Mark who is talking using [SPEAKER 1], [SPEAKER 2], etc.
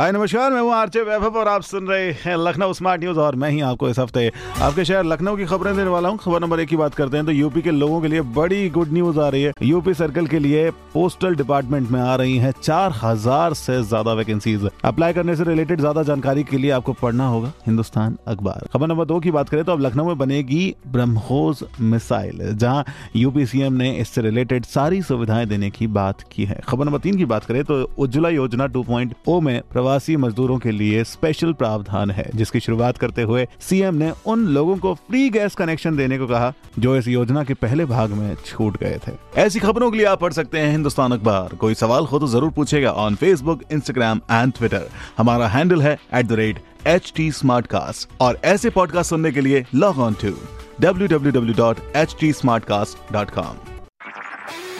[SPEAKER 1] हाय, नमस्कार, मैं हूँ आरचे वैभव और आप सुन रहे हैं लखनऊ स्मार्ट न्यूज़ और मैं ही आपको इस हफ़्ते आपके शहर लखनऊ की खबरें देने वाला हूँ। खबर नंबर एक की बात करते हैं तो यूपी के लोगों के लिए बड़ी गुड न्यूज़ आ रही है। यूपी सर्कल के लिए पोस्टल डिपार्टमेंट में आ रही है चार हज़ार से ज़्यादा वैकेंसीज अप्लाई करने से रिलेटेड ज़्यादा जानकारी के लिए आपको पढ़ना होगा। हिंदुस्तान अखबार। खबर नंबर दो की बात करें तो अब लखनऊ में बनेगी ब्रह्मोस मिसाइल, जहाँ यूपी सीएम ने इससे रिलेटेड सारी सुविधाएँ देने की बात की है। खबर नंबर तीन की बात करें तो उज्ज्वला योजना 2.0 में प्रवासी मजदूरों के लिए स्पेशल प्रावधान है, जिसकी शुरुआत करते हुए सीएम ने उन लोगों को फ्री गैस कनेक्शन देने को कहा, जो इस योजना के पहले भाग में छूट गए थे। ऐसी खबरों के लिए आप पढ़ सकते हैं हिंदुस्तान अखबार। कोई सवाल हो तो ज़रूर पूछेगा on Facebook Instagram and Twitter हमारा हैंडल है एट एच टी और ऐसे पॉडकास्ट सुनने के लिए लॉग ऑन टू www.htsmartcast.com